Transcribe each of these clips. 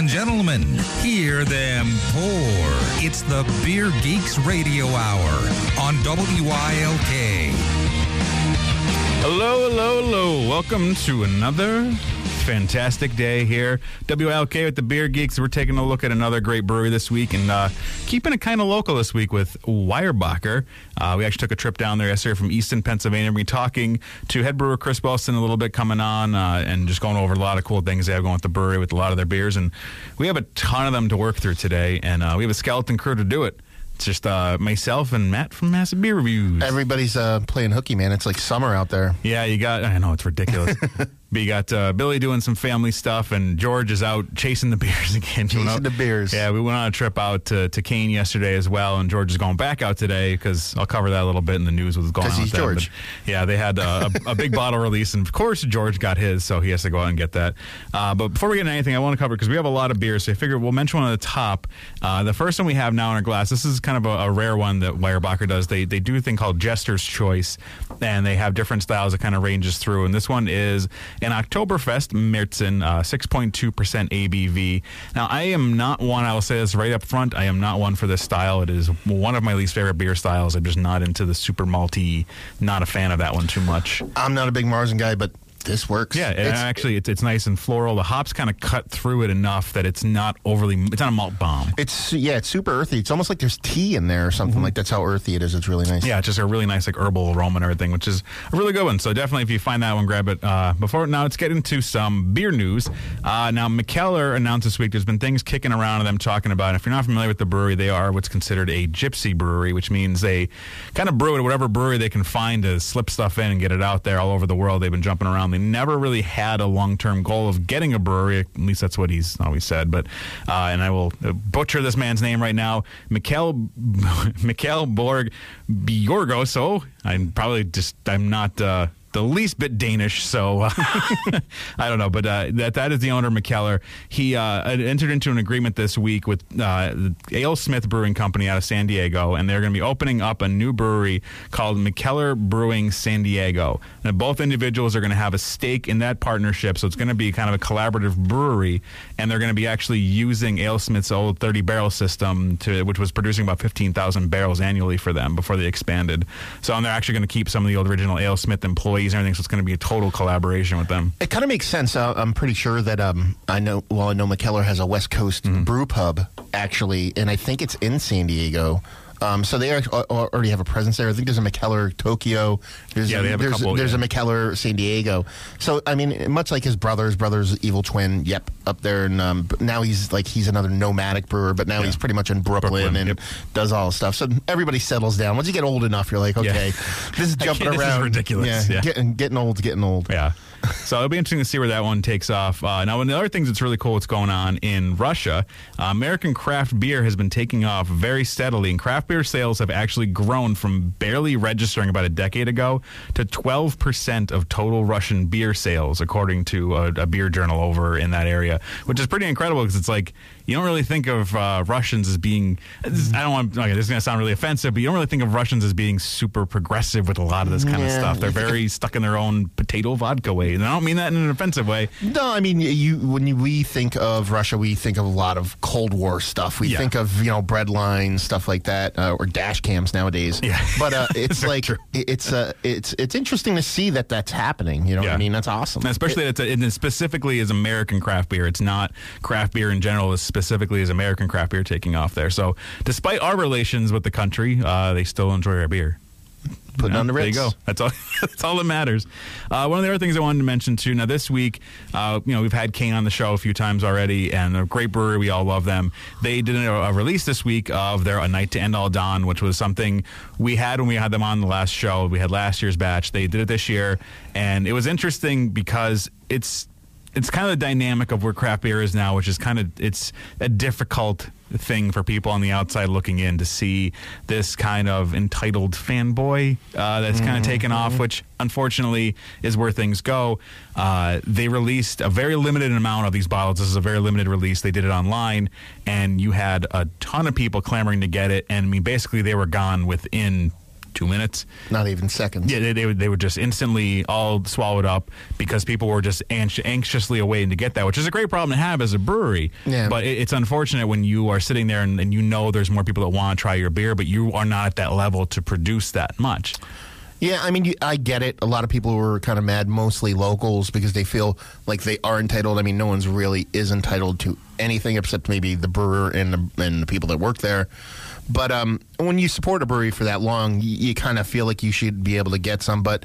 and gentlemen, hear them pour. It's the Beer Geeks Radio Hour on WILK. Hello, hello, hello. Welcome to another fantastic day here. WILK with the Beer Geeks. We're taking a look at another great brewery this week and uh, keeping it kind of local this week with Weyerbacher. Uh, we actually took a trip down there yesterday from Easton, Pennsylvania. We're talking to head brewer Chris Wilson a little bit coming on uh, and just going over a lot of cool things they have going with the brewery with a lot of their beers. And we have a ton of them to work through today, and uh, we have a skeleton crew to do it. It's just uh, myself and Matt from Massive Beer Reviews. Everybody's uh, playing hooky, man. It's like summer out there. Yeah, you got. I know it's ridiculous. but you got uh, Billy doing some family stuff, and George is out chasing the beers again. Chasing out- the beers. Yeah, we went on a trip out to, to Kane yesterday as well, and George is going back out today because I'll cover that a little bit in the news with going on. he's with. George. But, yeah, they had uh, a, a big bottle release, and of course George got his, so he has to go out and get that. Uh, but before we get into anything, I want to cover because we have a lot of beers, so I figured we'll mention one at the top. Uh, the first one we have now in our glass. This is kind of a, a rare one that Weyerbacher does. They they do a thing called Jester's Choice, and they have different styles that kind of ranges through. And this one is an Oktoberfest Märzen, uh, 6.2% ABV. Now, I am not one, I will say this right up front, I am not one for this style. It is one of my least favorite beer styles. I'm just not into the super malty, not a fan of that one too much. I'm not a big Marzen guy, but this works. Yeah, and It's- actually, it's, it's nice and floral. The hops kind of cut through it enough that it's not overly, it's not a malt bomb. It's yeah, it's super earthy. It's almost like there's tea in there or something. Like that's how earthy it is. It's really nice. Mm-hmm. Yeah, it's just a really nice like herbal aroma and everything, which is a really good one. So definitely, if you find that one, grab it. Uh, before now, let's get into some beer news. Uh, now, Mikkeller announced this week there's been things kicking around and them talking about. If you're not familiar with the brewery, they are what's considered a gypsy brewery, which means they kind of brew at whatever brewery they can find to slip stuff in and get it out there all over the world. They've been jumping around. They never really had a long term goal of getting a brewery. At least that's what he's always said. But uh, and I will butcher this man's name right now, Mikhail Mikhail Borg Bjorgo. So I'm probably just I'm not. Uh, the least bit Danish, so uh, I don't know, but uh, that that is the owner, Mikkeller. He uh, entered into an agreement this week with uh, AleSmith Brewing Company out of San Diego, and they're going to be opening up a new brewery called Mikkeller Brewing San Diego. And both individuals are going to have a stake in that partnership, so it's going to be kind of a collaborative brewery, and they're going to be actually using AleSmith's old 30 barrel system, to which was producing about 15,000 barrels annually for them before they expanded. So and they're actually going to keep some of the old original AleSmith employees and everything, so it's going to be a total collaboration with them. It kind of makes sense. Uh, I'm pretty sure that um, I know. Well, I know Mikkeller has a West Coast Mm-hmm. brew pub actually, and I think it's in San Diego. Um, so they are, uh, already have a presence there. I think there's a Mikkeller Tokyo. There's Yeah, they have a couple, There's yeah. a Mikkeller San Diego. So I mean, much like his brother's brother's evil twin. Yep, up there, and um, now he's like he's another nomadic brewer, but now Yeah. he's pretty much in Brooklyn, Brooklyn, and yep. does all the stuff. So everybody settles down. Once you get old enough, you're like, okay, this is jumping around. This is ridiculous. Yeah, Yeah. Getting, getting old, getting old. Yeah. So it'll be interesting to see where that one takes off. Uh, now, one of the other things that's really cool that's going on in Russia, uh, American craft beer has been taking off very steadily, and craft beer sales have actually grown from barely registering about a decade ago to 12% of total Russian beer sales, according to a, a beer journal over in that area, which is pretty incredible because it's like you don't really think of uh, Russians as being. I don't want. Okay, this is going to sound really offensive, but you don't really think of Russians as being super progressive with a lot of this kind of stuff. They're very stuck in their own potato vodka way. And I don't mean that in an offensive way. No, I mean you. When you, we think of Russia, we think of a lot of Cold War stuff. We Yeah. think of you know bread lines, stuff like that, uh, or dash cams nowadays. Yeah. But uh, it's like true. it's uh, it's it's interesting to see that that's happening. You know what Yeah. I mean? That's awesome. And especially it's a, and it specifically is American craft beer. It's not craft beer in general. It's specifically is American craft beer taking off there. So despite our relations with the country, uh, they still enjoy our beer. Putting Yeah, on the there you go. That's all. That's all that matters. Uh, one of the other things I wanted to mention too. Now this week, uh, you know, we've had Kane on the show a few times already, and a great brewery. We all love them. They did a, a release this week of their "A Night to End All Dawn," which was something we had when we had them on the last show. We had last year's batch. They did it this year, and it was interesting because it's it's kind of the dynamic of where craft beer is now, which is kind of it's a difficult thing for people on the outside looking in to see this kind of entitled fanboy uh, that's kind of taken off, which unfortunately is where things go. Uh, they released a very limited amount of these bottles. This is a very limited release. They did it online, and you had a ton of people clamoring to get it. And I mean, basically, they were gone within two minutes. Not even seconds. Yeah, they, they, would, they would just instantly all swallowed up because people were just anx- anxiously awaiting to get that, which is a great problem to have as a brewery. Yeah. But it, it's unfortunate when you are sitting there and, and you know there's more people that want to try your beer, but you are not at that level to produce that much. Yeah, I mean, you, I get it. A lot of people were kind of mad, mostly locals, because they feel like they are entitled. I mean, no one's really is entitled to anything except maybe the brewer and the, and the people that work there. But um, when you support a brewery for that long, you, you kind of feel like you should be able to get some. But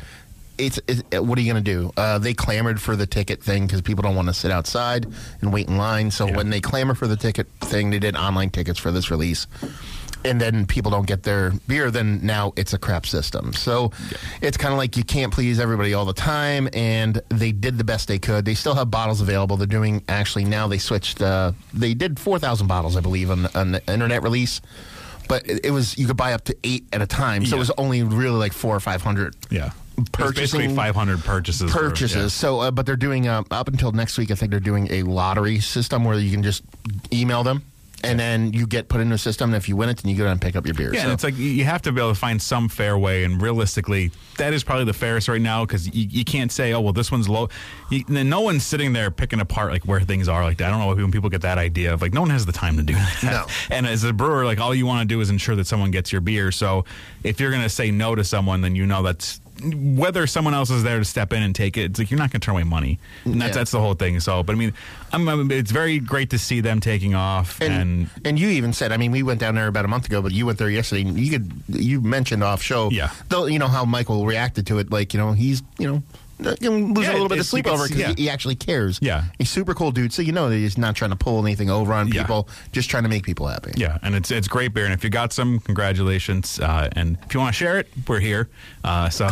it's, it's what are you going to do? Uh, they clamored for the ticket thing because people don't want to sit outside and wait in line. So Yeah. when they clamor for the ticket thing, they did online tickets for this release and then people don't get their beer, then now it's a crap system. So it's kind of like you can't please everybody all the time, and they did the best they could. They still have bottles available. They're doing actually now they switched. Uh, they did four thousand bottles, I believe, on, on the internet release. But it, it was you could buy up to eight at a time, so Yeah. it was only really like four or five hundred. Yeah. Purchasing- basically 500 purchases. purchases. yeah. So, uh, but they're doing uh, up until next week. I think they're doing a lottery system where you can just email them, and then you get put into a system. And if you win it, then you go down and pick up your beer. Yeah, So- and it's like you- have to be able to find some fair way, and realistically, that is probably the fairest right now because you, you can't say, oh, well, this one's low. You, no one's sitting there picking apart like where things are like that. I don't know when people get that idea of like no one has the time to do that. No. And as a brewer, like all you want to do is ensure that someone gets your beer. So if you're going to say no to someone, then you know that's whether someone else is there to step in and take it. It's like you're not going to turn away money, and that's Yeah. that's the whole thing. So, but I mean, I'm, I'm- it's very great to see them taking off and and and you even said, I mean, we went down there about a month ago, but you went there yesterday. And you could you mentioned off show, Yeah. Though you know how Michael reacted to it, like you know he's you know. Know, Lose Yeah, a little bit of sleep over because yeah. he, he actually cares. Yeah. he's super cool dude. So you know that he's not trying to pull anything over on Yeah. people, just trying to make people happy. Yeah, and it's it's great beer. And if you got some, congratulations. Uh, and if you want to share it, we're here. Uh, so, all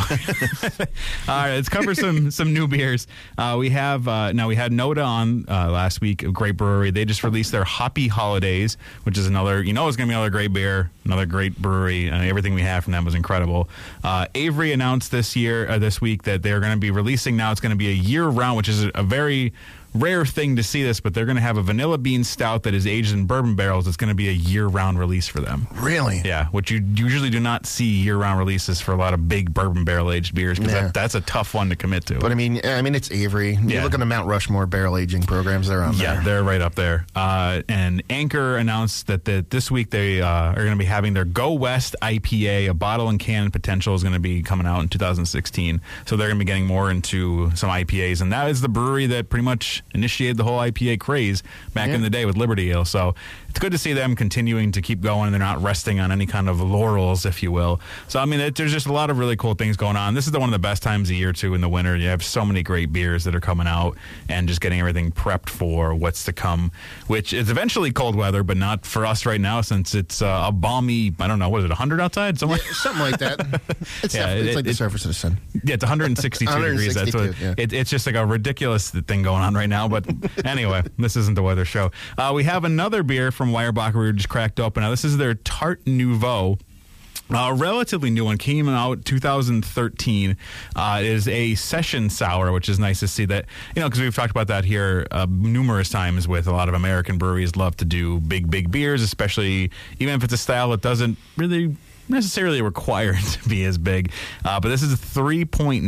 right, let's cover some some new beers. Uh, we have uh, now we had Noda on uh, last week, a great brewery. They just released their Hoppy Holidays, which is another you know it's going to be another great beer, another great brewery, and everything we had from them was incredible. Uh, Avery announced this year uh, this week that they're going to be releasing now. It's going to be a year round, which is a, very rare thing to see this, but they're going to have a vanilla bean stout that is aged in bourbon barrels. It's going to be a year-round release for them. Really? Yeah, which you usually do not see year-round releases for a lot of big bourbon barrel-aged beers because Yeah. that, that's a tough one to commit to. But I mean, I mean, it's Avery. You Yeah. look at the Mount Rushmore barrel aging programs; they're on yeah, there. they're right up there. Uh, and Anchor announced that the, this week they uh, are going to be having their Go West IPA, a bottle and can potential, is going to be coming out in 2016. So they're going to be getting more into some IPAs, and that is the brewery that pretty much initiated the whole IPA craze back Yeah. in the day with Liberty Ale. So it's good to see them continuing to keep going. They're not resting on any kind of laurels, if you will. So I mean, it, there's just a lot of really cool things going on. This is the one of the best times of year too in the winter. You have so many great beers that are coming out, and just getting everything prepped for what's to come, which is eventually cold weather, but not for us right now since it's uh, a balmy. I don't know what is it, 100 outside? Somewhere. Something like that. It's, Yeah, it's it- like the surface of the sun. Yeah, it's 162, degrees. That's what yeah. it, it's just like a ridiculous thing going on right now. But anyway, this isn't the weather show. Uh, we have another beer from Weyerbacher we just cracked open. Now this is their Tart Nouveau. A relatively new one came out 2013. Uh, it is a session sour, which is nice to see that you know because we've talked about that here uh, numerous times with a lot of American breweries love to do big big beers, especially even if it's a style that doesn't really necessarily required to be as big. Uh, but this is a 3.9%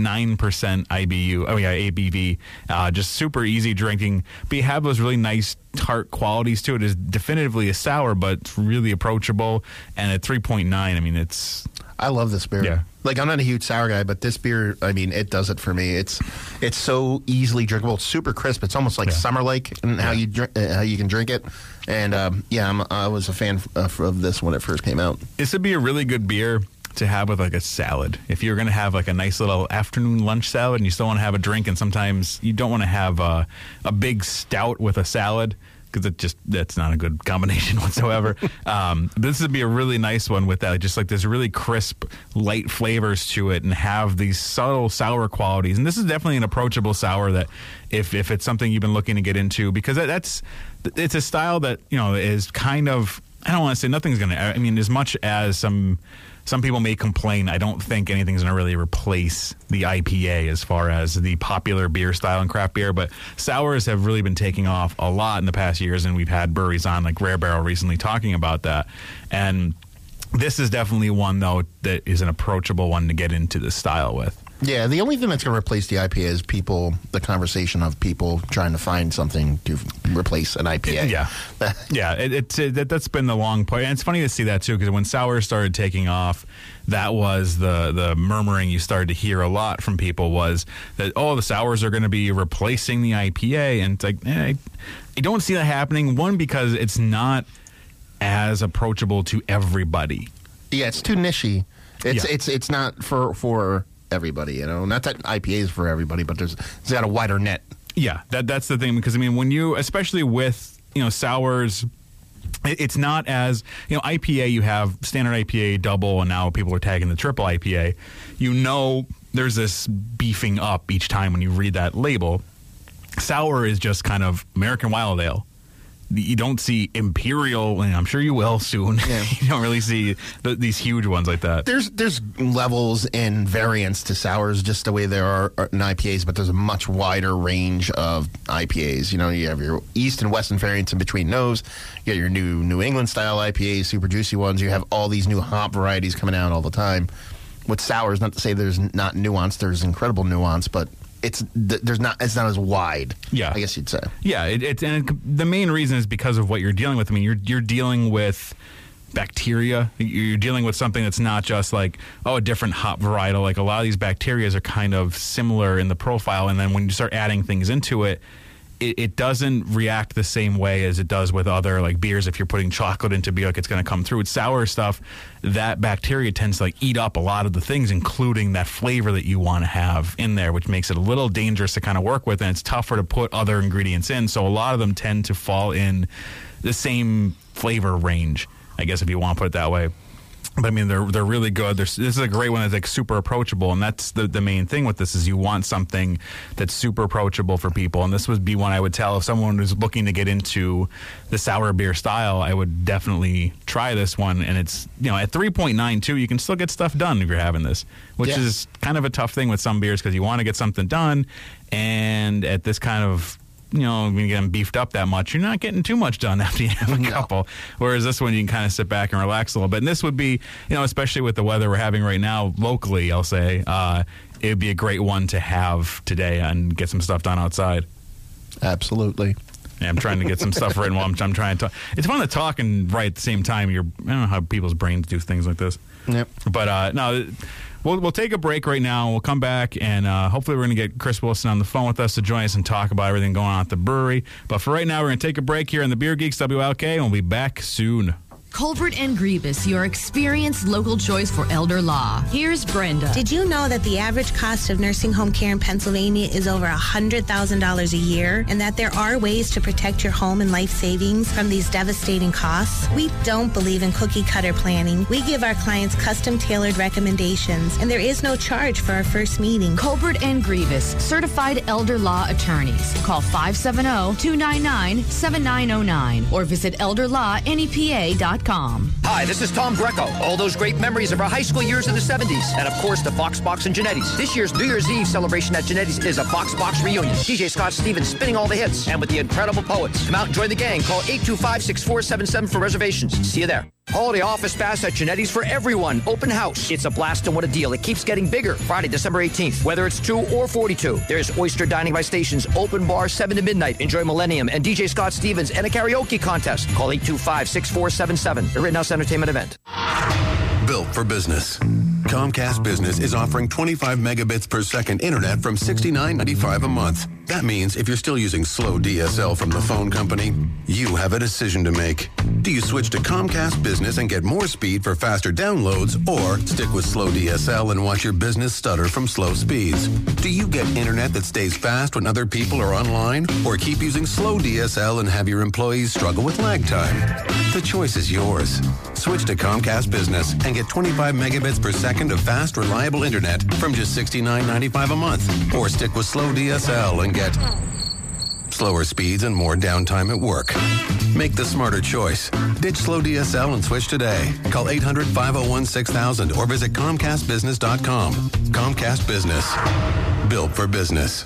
IBU, oh yeah, ABV. Uh, just super easy drinking. But you have those really nice tart qualities to it. It's definitively a sour, but it's really approachable. And at 3.9, I mean, it's I love this beer. Yeah. Like I'm not a huge sour guy, but this beer, I mean, it does it for me. It's it's so easily drinkable. It's super crisp. It's almost like Yeah. summer like in how you drink, uh, how you can drink it. And um, yeah, I'm, I was a fan of, of this when it first came out. this would be a really good beer to have with like a salad. If you're going to have like a nice little afternoon lunch salad and you still want to have a drink, and sometimes you don't want to have a, a big stout with a salad because it just that's not a good combination whatsoever. um, this would be a really nice one with that, just like this really crisp, light flavors to it, and have these subtle sour qualities. And this is definitely an approachable sour that, if if it's something you've been looking to get into, because that, that's it's a style that you know is kind of I don't want to say nothing's going to. I mean, as much as some some people may complain, I don't think anything's going to really replace the IPA as far as the popular beer style and craft beer. But sours have really been taking off a lot in the past years, and we've had breweries on like Rare Barrel recently talking about that. And This is definitely one though that is an approachable one to get into the style with. Yeah, the only thing that's going to replace the IPA is people, the conversation of people trying to find something to replace an IPA. Yeah, yeah. It, it's it, that, that's been the long point, and it's funny to see that too because when sour started taking off, that was the the murmuring you started to hear a lot from people was that oh the sours are going to be replacing the IPA, and it's like eh, I don't see that happening. One because it's not as approachable to everybody. Yeah, it's too nichey. It's Yeah. it's it's not for for everybody. You know, not that IPA is for everybody, but there's it's got a wider net. Yeah, that that's the thing because I mean when you especially with you know sours it's not as you know IPA you have standard IPA double and now people are tagging the triple IPA you know there's this beefing up each time when you read that label sour is just kind of American wild ale you don't see imperial and I'm sure you will soon Yeah. you don't really see the, these huge ones like that There's there's levels and variants to sours just the way there are in IPAs, but there's a much wider range of IPAs. You know, you have your East and Western variants in between those. You got your new New England style IPAs, super juicy ones. You have all these new hop varieties coming out all the time. With sours, not to say there's not nuance, there's incredible nuance, but it's there's not it's not as wide. Yeah. I guess you'd say. Yeah, it, it's and it, the main reason is because of what you're dealing with. I mean, you're you're dealing with bacteria. You're dealing with something that's not just like oh a different hop varietal. Like a lot of these bacteria are kind of similar in the profile, and then when you start adding things into it. It, it doesn't react the same way as it does with other like beers. If you're putting chocolate into beer, like it's going to come through. It's sour stuff, that bacteria tends to like eat up a lot of the things, including that flavor that you want to have in there, which makes it a little dangerous to kind of work with, and it's tougher to put other ingredients in. So a lot of them tend to fall in the same flavor range, I guess, if you want to put it that way. But I mean, they're they're really good. There's, this is a great one that's like super approachable, and that's the the main thing with this is you want something that's super approachable for people. And this would be one I would tell if someone was looking to get into the sour beer style, I would definitely try this one. And it's you know at three point nine two, you can still get stuff done if you're having this, which Yeah. is kind of a tough thing with some beers because you want to get something done, and at this kind of you know, when you get them beefed up that much, you're not getting too much done after you have a No. couple. Whereas this one, you can kind of sit back and relax a little bit. And this would be, you know, especially with the weather we're having right now locally, I'll say, uh, it would be a great one to have today and get some stuff done outside. Absolutely. Yeah, I'm trying to get some stuff written while I'm, I'm trying to talk. It's fun to talk and write at the same time. You're, I don't know how people's brains do things like this. Yep. But uh, no, we'll we'll take a break right now. We'll come back and uh, hopefully we're going to get Chris Wilson on the phone with us to join us and talk about everything going on at the brewery. But for right now, we're going to take a break here on the Beer Geeks WLK, and we'll be back soon. Colbert and Grievous, your experienced local choice for elder law. Here's Brenda. Did you know that the average cost of nursing home care in Pennsylvania is over $100,000 a year and that there are ways to protect your home and life savings from these devastating costs? We don't believe in cookie cutter planning. We give our clients custom tailored recommendations and there is no charge for our first meeting. Colbert and Grievous, certified elder law attorneys. Call 570-299-7909 or visit Hi, this is Tom Greco. All those great memories of our high school years in the 70s. And of course, the Fox Box and Genetti's. This year's New Year's Eve celebration at Genetti's is a Fox Box reunion. DJ Scott Stevens spinning all the hits and with the incredible poets. Come out and join the gang. Call 825-6477 for reservations. See you there. Holiday office pass at Genetti's for everyone. Open house. It's a blast and what a deal. It keeps getting bigger. Friday, December 18th. Whether it's 2 or 42. There's oyster dining by stations, open bar 7 to midnight. Enjoy Millennium and DJ Scott Stevens and a karaoke contest. Call 825-6477. A Rittenhouse Entertainment event. Built for business. Comcast Business is offering 25 megabits per second internet from $69.95 a month. That means if you're still using slow DSL from the phone company, you have a decision to make. Do you switch to Comcast Business and get more speed for faster downloads, or stick with slow DSL and watch your business stutter from slow speeds? Do you get internet that stays fast when other people are online, or keep using slow DSL and have your employees struggle with lag time? The choice is yours. Switch to Comcast Business and get 25 megabits per second of fast, reliable internet from just $69.95 a month. Or stick with slow DSL and get slower speeds and more downtime at work. Make the smarter choice. Ditch slow DSL and switch today. Call 800 501 6000 or visit ComcastBusiness.com. Comcast Business. Built for business.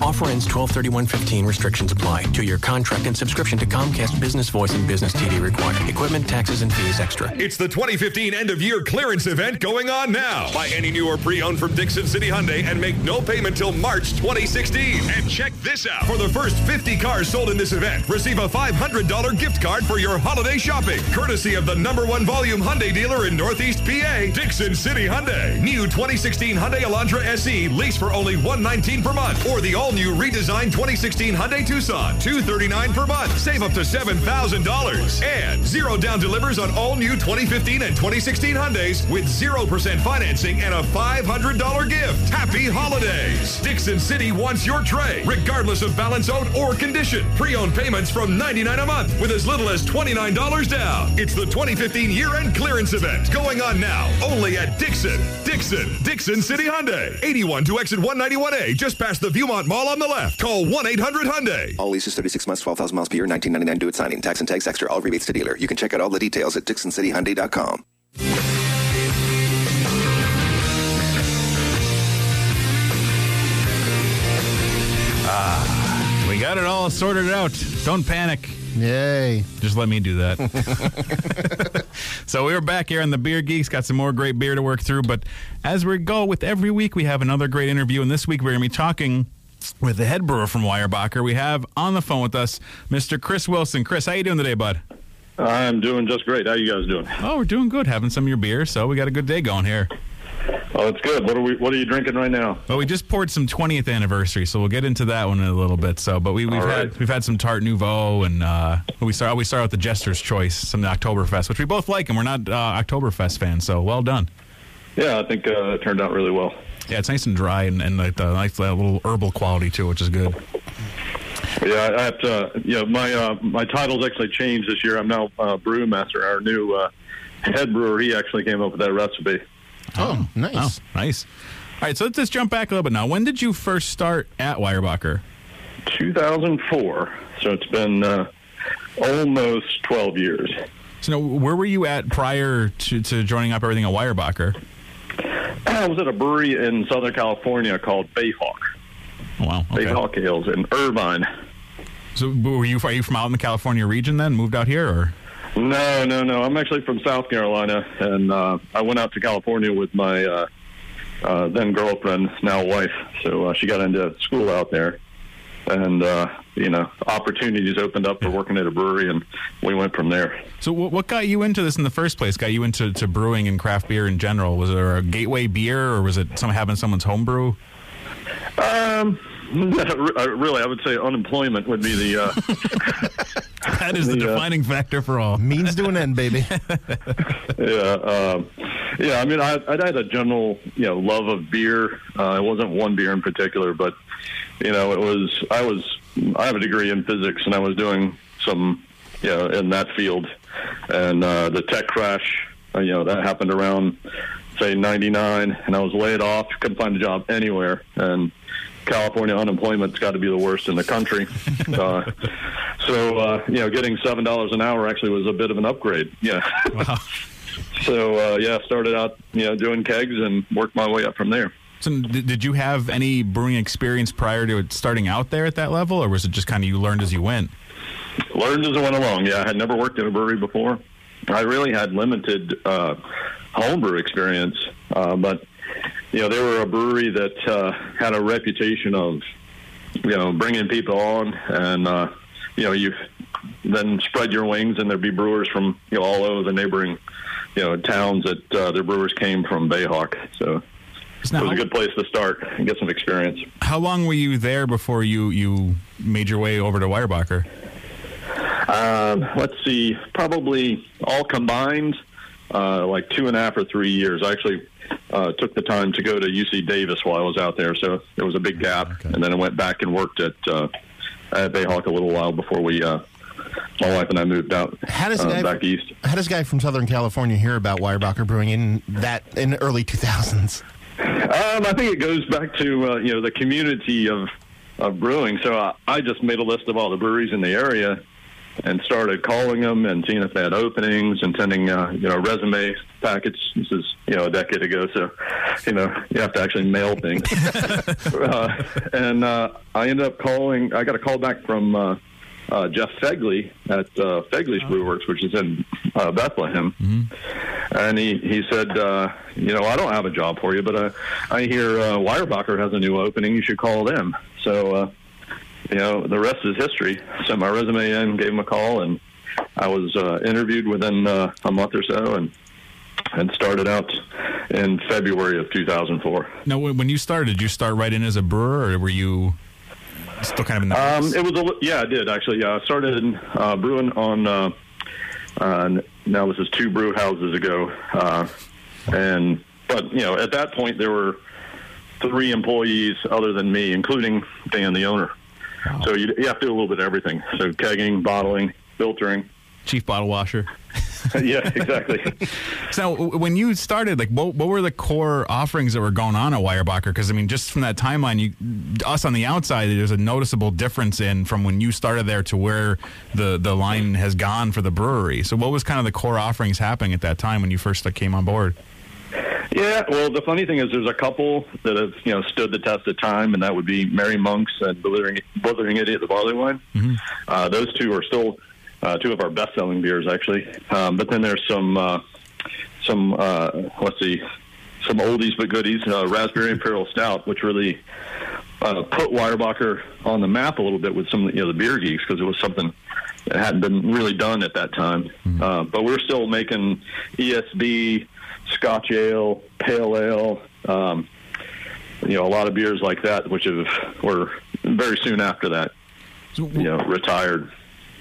Offer ends 1231.15. Restrictions apply. Two-year contract and subscription to Comcast Business Voice and Business TV required. Equipment, taxes, and fees extra. It's the 2015 end of year clearance event going on now. Buy any new or pre-owned from Dickson City Hyundai and make no payment till March 2016. And check this out. For the first 50 cars sold in this event, receive a $500 gift card for your holiday shopping. Courtesy of the number one volume Hyundai dealer in Northeast PA, Dickson City Hyundai. New 2016 Hyundai Elantra SE lease for only 119 per month. Or the all-new redesigned 2016 Hyundai Tucson, 239 per month. Save up to $7,000. And zero down delivers on all new 2015 and 2016 Hyundais with 0% financing and a $500 gift. Happy holidays. Dickson City wants your trade, regardless of balance owed or condition. Pre-owned payments from 99 a month with as little as $29 down. It's the 2015 year-end clearance event going on now only at Dickson. Dickson. Dickson City Hyundai. 81 to exit 191A just past the Viewmont Mall on the left. Call 1-800-HYUNDAI. All leases 36 months, 12,000 miles per year, 1999 due at signing. Tax and tax extra. All rebates to dealer. You can check out all the details at DicksonCityHyundai.com. We ah. Got it all sorted out. Don't panic. Yay. Just let me do that. so we are back here on the Beer Geeks. Got some more great beer to work through. But as we go with every week, we have another great interview. And this week we're going to be talking with the head brewer from Weyerbacher. We have on the phone with us Mr. Chris Wilson. Chris, how you doing today, bud? I'm doing just great. How you guys doing? Oh, we're doing good. Having some of your beer, so we got a good day going here. Oh, it's good. What are we? What are you drinking right now? Well, we just poured some 20th anniversary, so we'll get into that one in a little bit. So, but we, we've All had we've had some Tart Nouveau, and uh, we start we start with the Jester's Choice, some Oktoberfest, which we both like, and we're not uh, Oktoberfest fans, so well done. Yeah, I think uh, it turned out really well. Yeah, it's nice and dry, and, and like the nice uh, little herbal quality too, which is good. Yeah, I have to. You know, my uh, my title's actually changed this year. I'm now uh, brewmaster. Our new uh, head brewer. He actually came up with that recipe. Oh, nice. Oh, nice. All right, so let's just jump back a little bit now. When did you first start at Weyerbacher? 2004. So it's been uh, almost 12 years. So, now, where were you at prior to, to joining up everything at Weyerbacher? I was at a brewery in Southern California called Bayhawk. Oh, wow. Okay. Bayhawk Ales in Irvine. So, were you are you from out in the California region then? Moved out here, or? No, no, no. I'm actually from South Carolina, and uh, I went out to California with my uh, uh, then girlfriend, now wife. So uh, she got into school out there, and uh, you know, opportunities opened up for working at a brewery, and we went from there. So, what, what got you into this in the first place? Got you into to brewing and craft beer in general? Was there a gateway beer, or was it some having someone's home brew? Um, really, I would say unemployment would be the. Uh, that is the, The, uh, defining factor for all. Means to an end, baby. yeah, um, yeah. I mean, I, I had a general, you know, love of beer. Uh, it wasn't one beer in particular, but you know, it was. I was. I have a degree in physics, and I was doing some, you know, in that field. And uh, the tech crash, uh, you know, that happened around say '99, and I was laid off. Couldn't find a job anywhere, and California unemployment's got to be the worst in the country. uh, so, uh, you know, getting seven dollars an hour actually was a bit of an upgrade. Yeah. so, uh, yeah, started out, you know, doing kegs and worked my way up from there. So, did, did you have any brewing experience prior to starting out there at that level, or was it just kind of you learned as you went? Learned as I went along. Yeah, I had never worked in a brewery before. I really had limited uh, homebrew experience, uh, but you know, they were a brewery that uh, had a reputation of you know bringing people on, and uh, you know, you then spread your wings, and there'd be brewers from you know all over the neighboring you know towns that uh, their brewers came from Bayhawk. So it was a good place to start and get some experience. How long were you there before you you made your way over to Weyerbacher? Um, let's see, probably all combined, uh, like two and a half or three years. I actually uh, took the time to go to UC Davis while I was out there, so there was a big gap, and then I went back and worked at uh, at Bayhawk a little while before we, uh, my wife and I moved out How does a uh, guy back east. How does a guy from Southern California hear about Weyerbacher Brewing in that in the early 2000s? Um, I think it goes back to uh, you know the community of of brewing. So I, I just made a list of all the breweries in the area and started calling them and seeing if they had openings and sending uh, you know resume packets. This is you know a decade ago, so you know you have to actually mail things. uh, and uh, I ended up calling. I got a call back from. Uh, uh, Jeff Fegley at uh, Fegley's Brew Works, which is in uh, Bethlehem, and he he said, uh, you know, I don't have a job for you, but uh, I hear uh, Weyerbacher has a new opening. You should call them. So, uh, you know, the rest is history. Sent my resume in, gave him a call, and I was uh, interviewed within uh, a month or so, and and started out in February of 2004. Now, when you started, did you start right in as a brewer, or were you still kind of in the? Um, it was a yeah, I did actually. Yeah, I started uh, brewing on. Uh, uh, now this is two brew houses ago, uh, and but you know at that point there were three employees other than me, including Dan, the owner. So you, you have to do a little bit of everything. So kegging, bottling, filtering. Chief bottle washer. yeah, exactly. So when you started, like, what, what were the core offerings that were going on at Weyerbacher? Because I mean, just from that timeline, you, us on the outside, there's a noticeable difference in from when you started there to where the the line has gone for the brewery. So what was kind of the core offerings happening at that time when you first like, came on board? Yeah, well, the funny thing is, there's a couple that have you know stood the test of time, and that would be Merry Monks and Blithering, Blithering Idiot, the barley wine. Uh, those two are still uh, two of our best-selling beers, actually. Um, but then there's some uh, some uh, let's see, some oldies but goodies, uh, Raspberry Imperial Stout, which really uh, put Weyerbacher on the map a little bit with some of the, you know the beer geeks because it was something that hadn't been really done at that time. Uh, but we're still making ESB, Scotch Ale, Pale Ale, um, you know, a lot of beers like that, which have were very soon after that, you know, retired.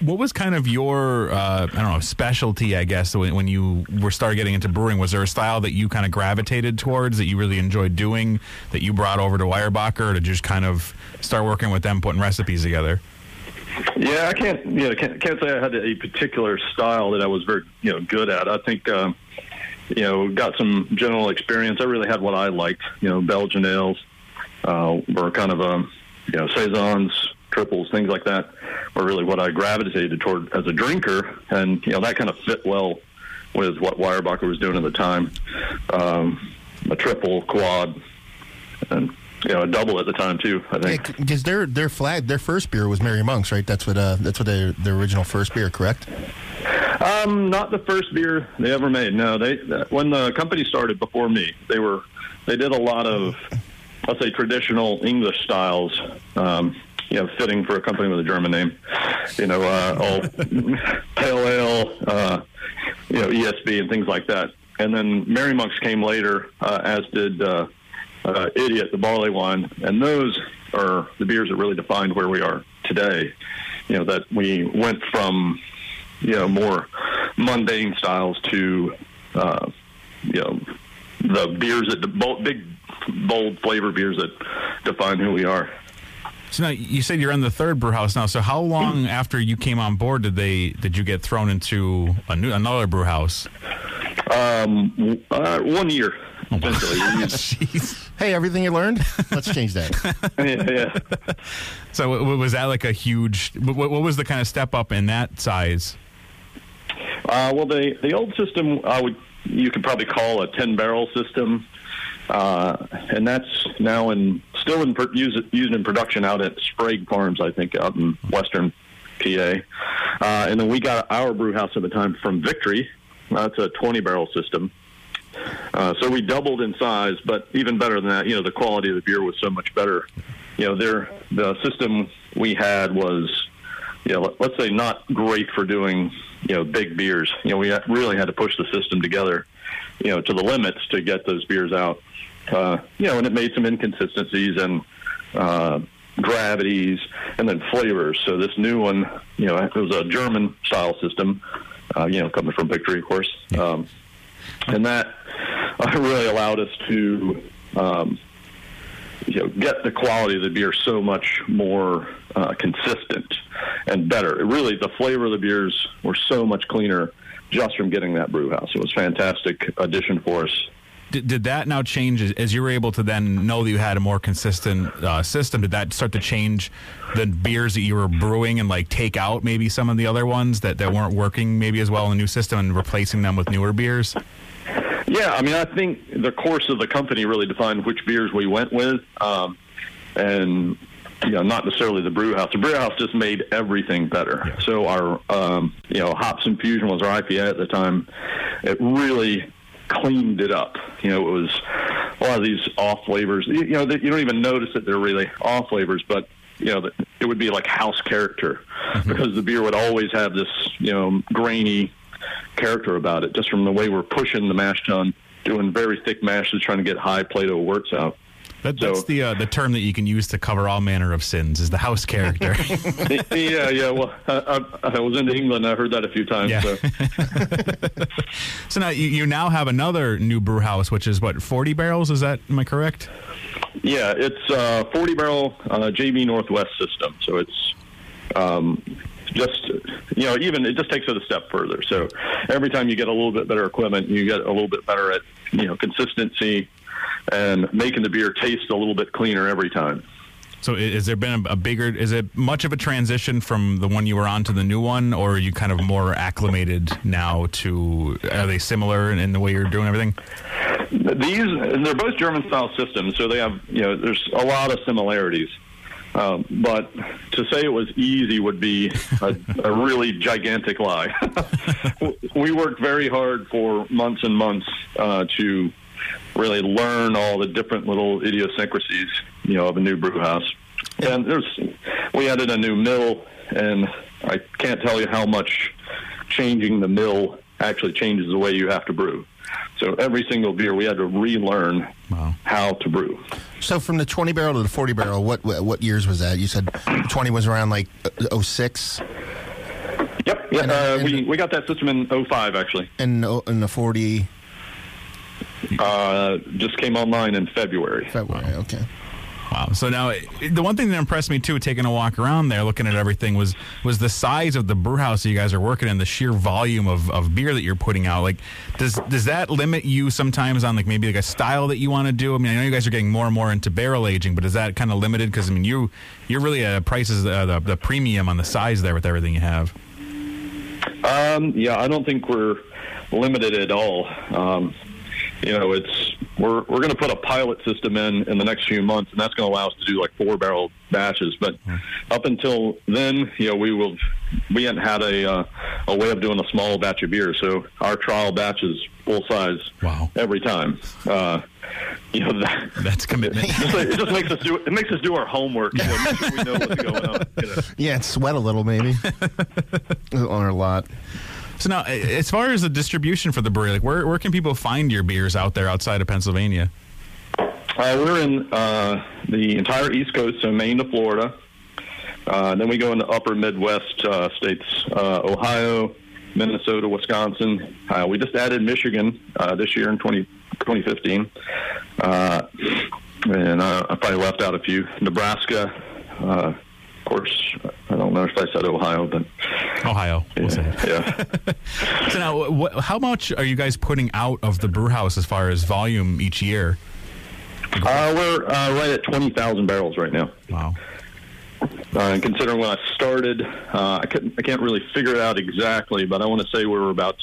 What was kind of your uh, I don't know specialty? I guess when, when you were started getting into brewing, was there a style that you kind of gravitated towards that you really enjoyed doing that you brought over to Weyerbacher to just kind of start working with them, putting recipes together? Yeah, I can't. You know, can't, can't say I had a particular style that I was very you know good at. I think um, you know got some general experience. I really had what I liked. You know, Belgian ales uh, were kind of um, you know saisons, triples, things like that were really what I gravitated toward as a drinker, and you know that kind of fit well with what Weyerbacher was doing at the time. Um, a triple, quad, and you know a double at the time too. I think. Because their their flag, their first beer was Merry Monk's, right? That's what uh, that's what their their original first beer, correct? Um, not the first beer they ever made. No, they when the company started before me, they were they did a lot of let's say traditional English styles. Um, you know, fitting for a company with a German name. You know, uh, all pale ale, uh, you know, ESB and things like that. And then Merry Monks came later, uh, as did uh, uh, Idiot, the barley wine, and those are the beers that really defined where we are today. You know, that we went from you know more mundane styles to uh, you know the beers that the bold, big bold flavor beers that define who we are. So now you said you're in the third brew house now. So how long after you came on board did they did you get thrown into a new another brew house? Um, uh, one year essentially. Hey, everything you learned? Let's change that. yeah, yeah. So w- w- was that like a huge? What, what was the kind of step up in that size? Uh, well, the the old system I would you could probably call a ten barrel system, uh, and that's now in still in use, used in production out at Sprague Farms, I think, out in western PA. Uh, and then we got our brew house at the time from Victory. That's a twenty barrel system. Uh, so we doubled in size, but even better than that, you know, the quality of the beer was so much better. You know, their the system we had was, you know, let's say not great for doing, you know, big beers. You know, we really had to push the system together, you know, to the limits to get those beers out. Uh, you know, and it made some inconsistencies and uh, gravities and then flavors. So this new one, you know, it was a German style system, uh, you know, coming from Victory, of course. Um, and that uh, really allowed us to um, you know get the quality of the beer so much more uh, consistent and better. It really, the flavor of the beers were so much cleaner just from getting that brew house. It was fantastic addition for us. did, did that now change as, as you were able to then know that you had a more consistent uh, system? Did that start to change the beers that you were brewing and like take out maybe some of the other ones that, that weren't working maybe as well in the new system and replacing them with newer beers? Yeah, I mean, I think the course of the company really defined which beers we went with, um, and you know, not necessarily the brew house. The brew house just made everything better. So our, um, you know, hops infusion was our IPA at the time. It really cleaned it up. You know, it was a lot of these off flavors. You, you know, that you don't even notice that they're really off flavors, but you know, it would be like house character because the beer would always have this, you know, grainy character about it, just from the way we're pushing the mash tun, doing very thick mashes, trying to get high Plato worts out. That, that's the uh, the term that you can use to cover all manner of sins is the house character. yeah, yeah. Well, I, I, I was in England. I heard that a few times. Yeah. So. so now you, you now have another new brew house, which is what forty barrels. Is that am I correct? Yeah, it's a 40 barrel uh, JV Northwest system. So it's um, just, you know, even it just takes it a step further. So every time you get a little bit better equipment, you get a little bit better at, you know, consistency and making the beer taste a little bit cleaner every time. So i- has there been a, a bigger? Is it much of a transition from the one you were on to the new one, or are you kind of more acclimated now to? Are they similar in, in the way you're doing everything? These they're both German style systems, so they have you know there's a lot of similarities. Um, but to say it was easy would be a, a really gigantic lie. we worked very hard for months and months uh, to really learn all the different little idiosyncrasies, you know, of a new brew house. And there's we added a new mill, and I can't tell you how much changing the mill actually changes the way you have to brew. So every single beer we had to relearn how to brew. So from the 20 barrel to the 40 barrel, what what years was that? You said 20 was around like uh, 06? Yep. Yeah, uh, we, we got that system in 05, actually. And, uh, and the 40? Uh, just came online in February. February, okay. Wow. So now the one thing that impressed me too, taking a walk around there, looking at everything, was was the size of the brew house that you guys are working in, the sheer volume of, of beer that you're putting out. Like, does does that limit you sometimes on like maybe like a style that you want to do? I mean, I know you guys are getting more and more into barrel aging, but is that kind of limited? Because I mean, you you're really uh, prices uh, the the premium on the size there with everything you have. Um, yeah, I don't think we're limited at all. Um, you know, it's we're we're going to put a pilot system in in the next few months, and that's going to allow us to do like four barrel batches. But up until then, you know, we will we hadn't had a uh, a way of doing a small batch of beer, so our trial batch is full size wow. every time. Uh, you know, that, that's commitment. It just, it just makes us do it makes us do our homework. You know, make sure we know what's going on. You know. Yeah, and sweat a little maybe. or a lot. So now, as far as the distribution for the brewery, like where where can people find your beers out there outside of Pennsylvania? Uh, we're in uh, the entire East Coast, so Maine to Florida. Uh, then we go into upper Midwest uh, states, uh, Ohio, Minnesota, Wisconsin. Uh, we just added Michigan this year in 20, 2015. Uh, and I probably left out a few. Nebraska, of course, I don't know if I said Ohio, but Ohio. We'll say. yeah. So now, what, how much are you guys putting out of the brew house as far as volume each year? Uh, we're uh, right at 20,000 barrels right now. Wow. Uh, and considering when I started, uh, I, couldn't, I can't really figure it out exactly, but I want to say we were about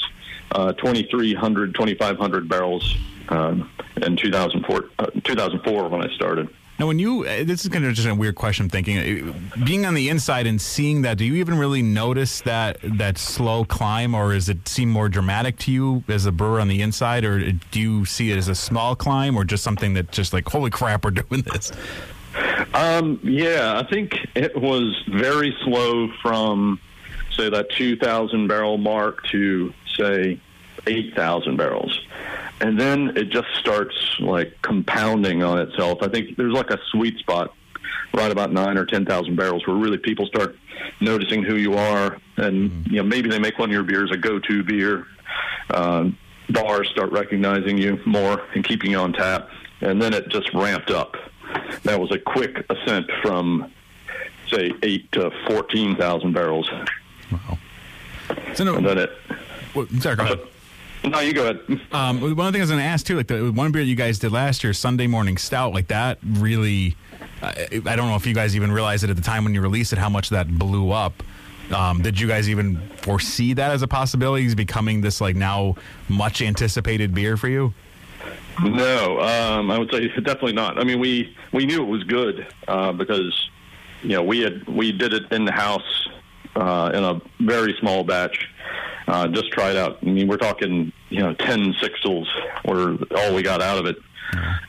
uh, 2,300, 2,500 barrels um, in 2004, uh, 2004 when I started. Now, when you, uh, this is kind of just a weird question. I'm thinking, Uh, being on the inside and seeing that, do you even really notice that that slow climb, or does it seem more dramatic to you as a brewer on the inside, or do you see it as a small climb, or just something that just like, holy crap, we're doing this? Um, yeah, I think it was very slow from, say, that 2,000 barrel mark to, say, 8,000 barrels. And then it just starts like compounding on itself. I think there's like a sweet spot right about nine or 10,000 barrels where really people start noticing who you are. And, you know, maybe they make one of your beers a go to beer. Um, bars start recognizing you more and keeping you on tap. And then it just ramped up. That was a quick ascent from, say, eight to 14,000 barrels. So no, and then it. sorry, go ahead. No, you go ahead. Um, one of the things I was going to ask too, like the one beer you guys did last year, Sunday Morning Stout, like that really. I, I don't know if you guys even realized it at the time when you released it, how much that blew up. Um, did you guys even foresee that as a possibility? Is becoming this like now much anticipated beer for you? No, um, I would say definitely not. I mean, we we knew it was good uh, because you know we had we did it in the house uh, in a very small batch. Uh, just tried out. I mean, we're talking you know ten sixtels were all we got out of it,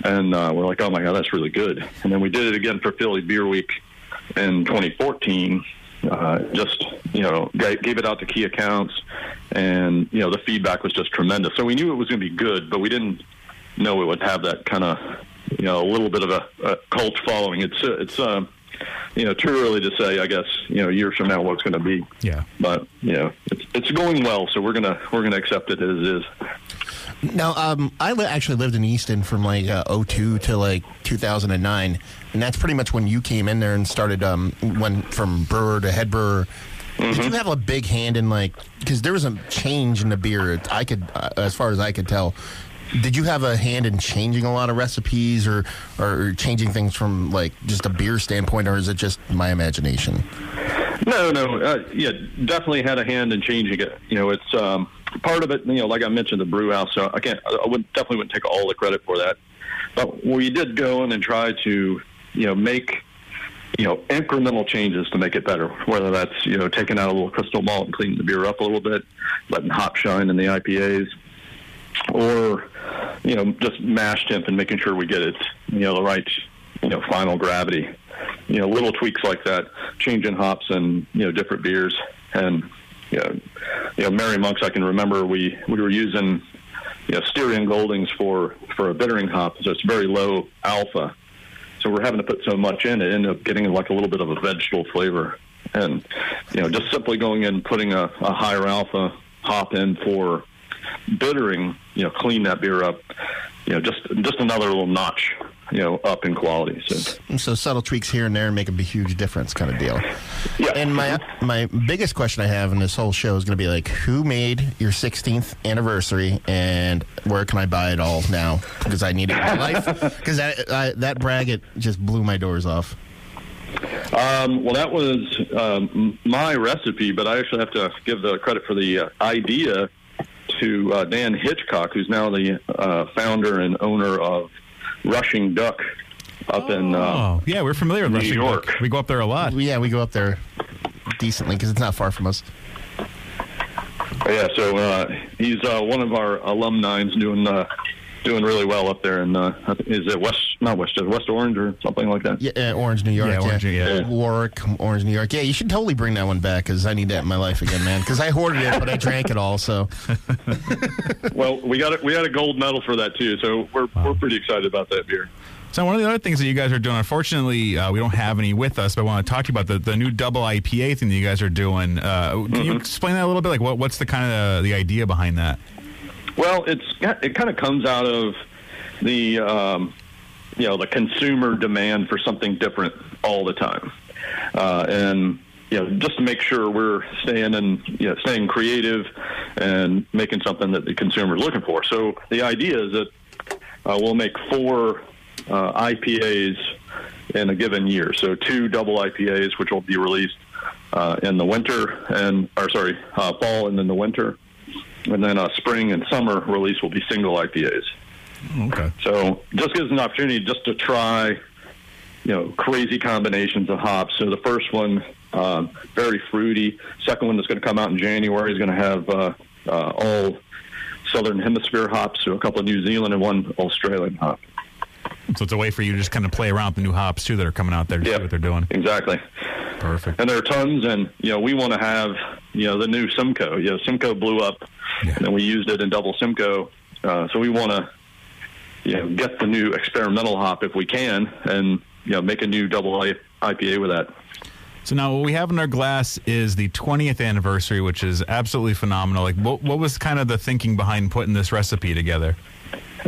and uh, we're like, oh my god, that's really good. And then we did it again for Philly Beer Week in 2014. Uh, just you know gave, it out to key accounts, and you know the feedback was just tremendous. So we knew it was going to be good, but we didn't know it would have that kind of you know a little bit of a, a cult following. It's it's uh, you know too early to say. I guess you know years from now what's going to be. Yeah. But you know it's it's going well, so we're gonna we're gonna accept it as it is. Now, um, I li- actually lived in Easton from like uh, 02 to like 2009, and that's pretty much when you came in there and started um, went from brewer to head brewer. Did you have a big hand in like because there was a change in the beer? I could, uh, as far as I could tell. Did you have a hand in changing a lot of recipes or or changing things from like just a beer standpoint, or is it just my imagination? No, no, uh, yeah, definitely had a hand in changing it. You know, it's um, part of it. You know, like I mentioned, the brew house. So I can't, I would definitely wouldn't take all the credit for that. But we did go in and try to, you know, make you know incremental changes to make it better. Whether that's you know taking out a little crystal malt and cleaning the beer up a little bit, letting hop shine in the IPAs, or you know just mash temp and making sure we get it you know the right you know final gravity. You know little tweaks like that, changing hops and you know different beers and you know, you know Merry Monks. I can remember we we were using you know Styrian Goldings for for a bittering hop, so it's very low alpha. So we're having to put so much in it, ended up getting like a little bit of a vegetable flavor. And you know, just simply going in and putting a, a higher alpha hop in for bittering, you know, clean that beer up. You know, just just another little notch, you know, up in quality. So so subtle tweaks here and there make a huge difference, kind of deal. Yeah. And my my biggest question I have in this whole show is going to be like, who made your 16th anniversary, and where can I buy it all now? Because I need it in my life. Because that I, that braggot just blew my doors off. Um, well, that was um, my recipe, but I actually have to give the credit for the uh, idea to uh, Dan Hitchcock, who's now the uh, founder and owner of Rushing Duck up in uh, Oh, yeah, we're familiar with New Rushing York. Duck. We go up there a lot. Yeah, we go up there decently because it's not far from us. Yeah, so uh, he's uh, one of our alumni doing uh, doing really well up there in uh, is it West not West West Orange or something like that. Yeah, uh, Orange, New York. Yeah, Orange, yeah. Warwick, Orange, New York. Yeah, you should totally bring that one back because I need that in my life again, man. Because I hoarded it, but I drank it all. So Well, we got a, we got a gold medal for that too, so we're we're pretty excited about that beer. So one of the other things that you guys are doing, unfortunately, uh, we don't have any with us, but I want to talk to you about the, the new double IPA thing that you guys are doing. Uh, Can you explain that a little bit? Like, what, what's the kind of the idea behind that? Well, it's it kind of comes out of the um, you know the consumer demand for something different all the time, uh, and you know just to make sure we're staying and you know, staying creative and making something that the consumer is looking for. So the idea is that uh, we'll make four uh, IPAs in a given year. So two double IPAs, which will be released uh, in the winter and or sorry, uh, fall and then the winter, and then uh, spring and summer release will be single IPAs. Okay. So just gives an opportunity just to try, you know, crazy combinations of hops. So the first one, um, very fruity. Second one that's going to come out in January is going to have uh, uh, all Southern Hemisphere hops, so a couple of New Zealand and one Australian hop. So it's a way for you to just kind of play around with the new hops too that are coming out there to see what they're doing. Exactly. Perfect. And there are tons, and you know we want to have you know the new Simcoe. You know Simcoe blew up, and then we used it in double Simcoe. Uh, so we want to you know get the new experimental hop if we can, and you know make a new double IPA with that. So now what we have in our glass is the 20th anniversary, which is absolutely phenomenal. Like, what, what was kind of the thinking behind putting this recipe together?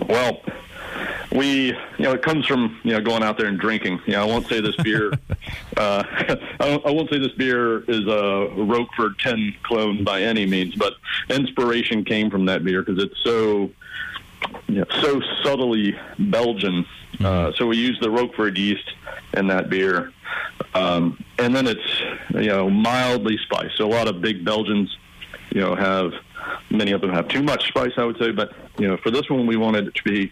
Well, we, you know, it comes from you know going out there and drinking. You know, I won't say this beer. uh, I, won't, I won't say this beer is a Rochefort 10 clone by any means, but inspiration came from that beer because it's so, know, so subtly Belgian. Uh, so we use the Rochefort yeast in that beer, um, and then it's you know mildly spiced. So a lot of big Belgians, you know, have many of them have too much spice, I would say. But you know, for this one, we wanted it to be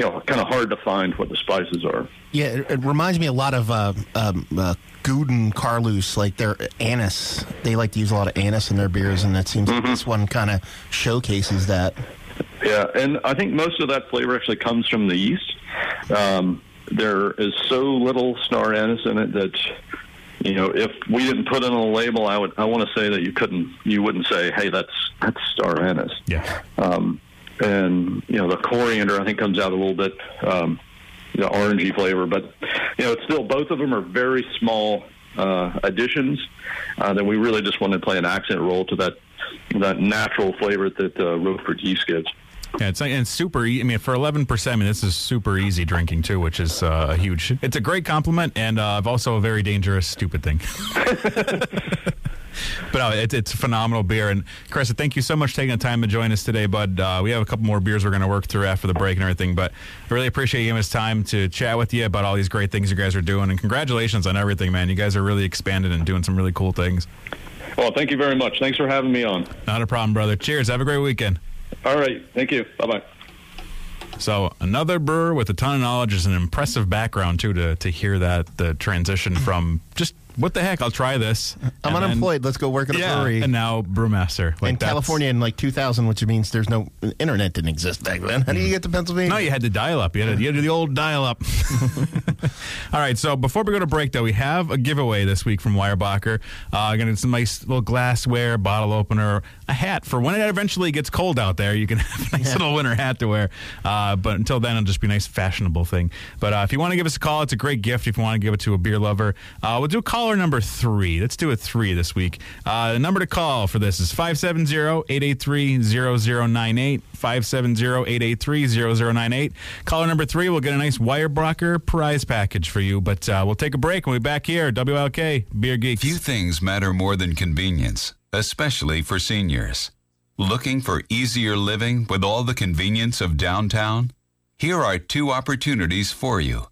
you know, kind of hard to find what the spices are. Yeah, it, it reminds me a lot of uh, um, uh, Gouden Carolus, like their anise. They like to use a lot of anise in their beers, and it seems like this one kind of showcases that. Yeah, and I think most of that flavor actually comes from the yeast. Um, there is so little star anise in it that you know if we didn't put it on a label, I would I want to say that you couldn't you wouldn't say, hey, that's that's star anise. Yeah. Um, and you know the coriander I think comes out a little bit um, you know, orangey flavor, but you know it's still both of them are very small uh, additions uh, that we really just want to play an accent role to that that natural flavor that uh, Rochefort yeast gives. Yeah, it's and it's super. E- I mean, for eleven percent, I mean, this is super easy drinking too, which is uh, a huge. It's a great compliment, and uh, also a very dangerous, stupid thing. but no, it's it's a phenomenal beer. And Chris, thank you so much for taking the time to join us today, bud. Uh, we have a couple more beers we're going to work through after the break and everything, but I really appreciate you giving us time to chat with you about all these great things you guys are doing. And congratulations on everything, man. You guys are really expanded and doing some really cool things. Well, thank you very much. Thanks for having me on. Not a problem, brother. Cheers. Have a great weekend. All right. Thank you. Bye bye. So another brewer with a ton of knowledge is an impressive background too to to hear that the transition from just what the heck I'll try this. I'm and then- unemployed. Let's go work at a yeah, brewery. and now brewmaster Like in California in like 2000, which means there's no internet didn't exist back then. How do you get to Pennsylvania? No, you had to dial up. You had to, you had to do the old dial up. All right. So before we go to break, though, we have a giveaway this week from Weyerbacher. Uh, gonna some nice little glassware, bottle opener, a hat for when it eventually gets cold out there. You can have a nice little winter hat to wear. Uh, but until then, it'll just be a nice fashionable thing. But uh, if you want to give us a call, it's a great gift. If you want to give it to a beer lover, uh, we'll do caller number three. Let's do a three this week. Uh, the number to call for this is 570-883-0098. 570-883-0098. Caller number three we'll get a nice Weyerbacher prize package for you. But uh, we'll take a break and we'll be back here. WILK, Beer Geeks. Few things matter more than convenience, especially for seniors. Looking for easier living with all the convenience of downtown? Here are two opportunities for you.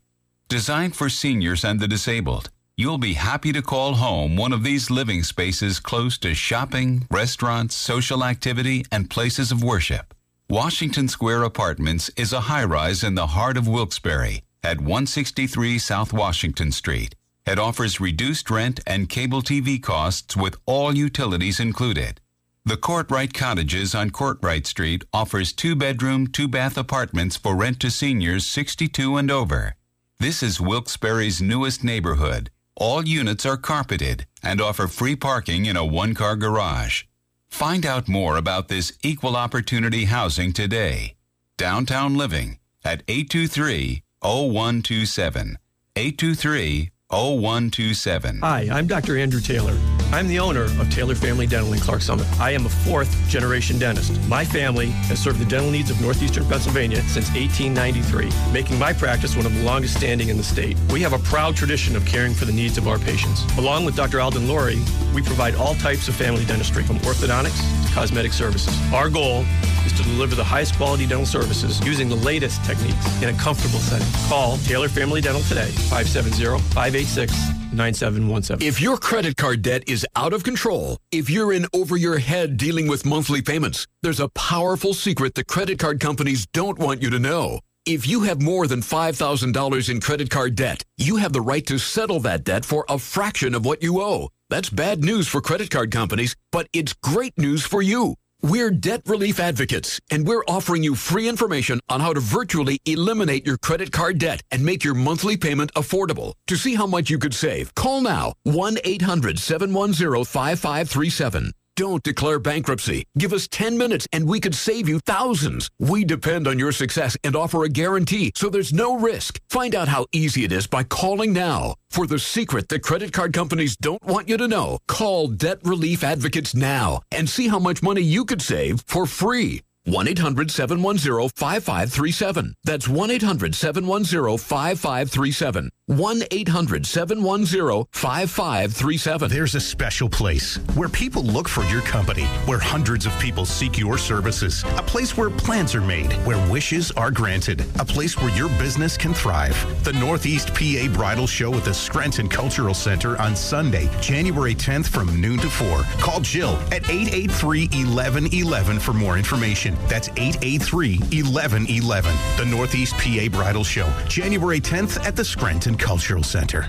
Designed for seniors and the disabled, you'll be happy to call home one of these living spaces close to shopping, restaurants, social activity, and places of worship. Washington Square Apartments is a high rise in the heart of Wilkes-Barre at 163 South Washington Street. It offers reduced rent and cable TV costs with all utilities included. The Courtright Cottages on Courtright Street offers two bedroom, two bath apartments for rent to seniors 62 and over. This is Wilkes-Barre's newest neighborhood. All units are carpeted and offer free parking in a one car garage. Find out more about this equal opportunity housing today. Downtown Living at 823 0127. 823 0127. Hi, I'm Dr. Andrew Taylor. I'm the owner of Taylor Family Dental in Clarks Summit. I am a fourth generation dentist. My family has served the dental needs of northeastern Pennsylvania since 1893, making my practice one of the longest standing in the state. We have a proud tradition of caring for the needs of our patients. Along with Dr. Alden Laurie, we provide all types of family dentistry, from orthodontics to cosmetic services. Our goal is to deliver the highest quality dental services using the latest techniques in a comfortable setting. Call Taylor Family Dental today, 570 586 9717. If your credit card debt is out of control, if you're in over your head dealing with monthly payments, there's a powerful secret the credit card companies don't want you to know. If you have more than $5,000 in credit card debt, you have the right to settle that debt for a fraction of what you owe. That's bad news for credit card companies, but it's great news for you. We're debt relief advocates, and we're offering you free information on how to virtually eliminate your credit card debt and make your monthly payment affordable. To see how much you could save, call now 1 800 710 5537. Don't declare bankruptcy. Give us 10 minutes and we could save you thousands. We depend on your success and offer a guarantee, so there's no risk. Find out how easy it is by calling now. For the secret that credit card companies don't want you to know, call Debt Relief Advocates now and see how much money you could save for free. 1 800 710 5537. That's 1 800 710 5537. 1 800 710 5537. There's a special place where people look for your company, where hundreds of people seek your services, a place where plans are made, where wishes are granted, a place where your business can thrive. The Northeast PA Bridal Show at the Scranton Cultural Center on Sunday, January 10th from noon to 4. Call Jill at 883 1111 for more information. That's 883 1111. The Northeast PA Bridal Show, January 10th at the Scranton Cultural Center.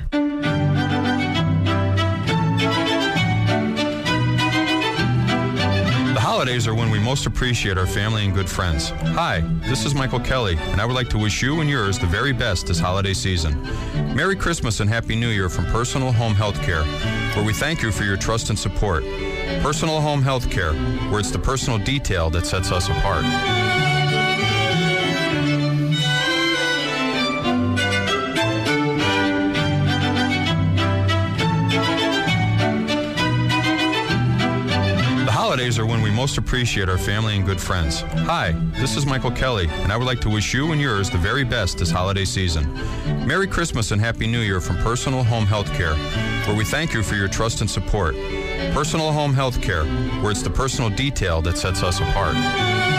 The holidays are when we most appreciate our family and good friends. Hi, this is Michael Kelly, and I would like to wish you and yours the very best this holiday season. Merry Christmas and Happy New Year from Personal Home Healthcare, where we thank you for your trust and support. Personal Home Healthcare, where it's the personal detail that sets us apart. Holidays are when we most appreciate our family and good friends. Hi, this is Michael Kelly, and I would like to wish you and yours the very best this holiday season. Merry Christmas and Happy New Year from Personal Home Healthcare, where we thank you for your trust and support. Personal Home Healthcare, where it's the personal detail that sets us apart.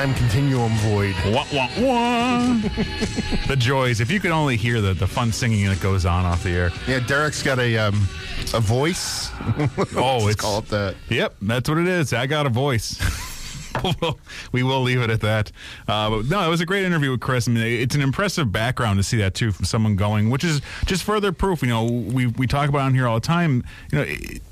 Time continuum void. Wah, wah, wah. the joys. If you could only hear the, the fun singing that goes on off the air. Yeah, Derek's got a um, a voice. Oh, it's call it that. Yep, that's what it is. I got a voice. we will leave it at that. Uh, but no, it was a great interview with Chris. I mean, it's an impressive background to see that too from someone going, which is just further proof. You know, we we talk about on here all the time. You know. It,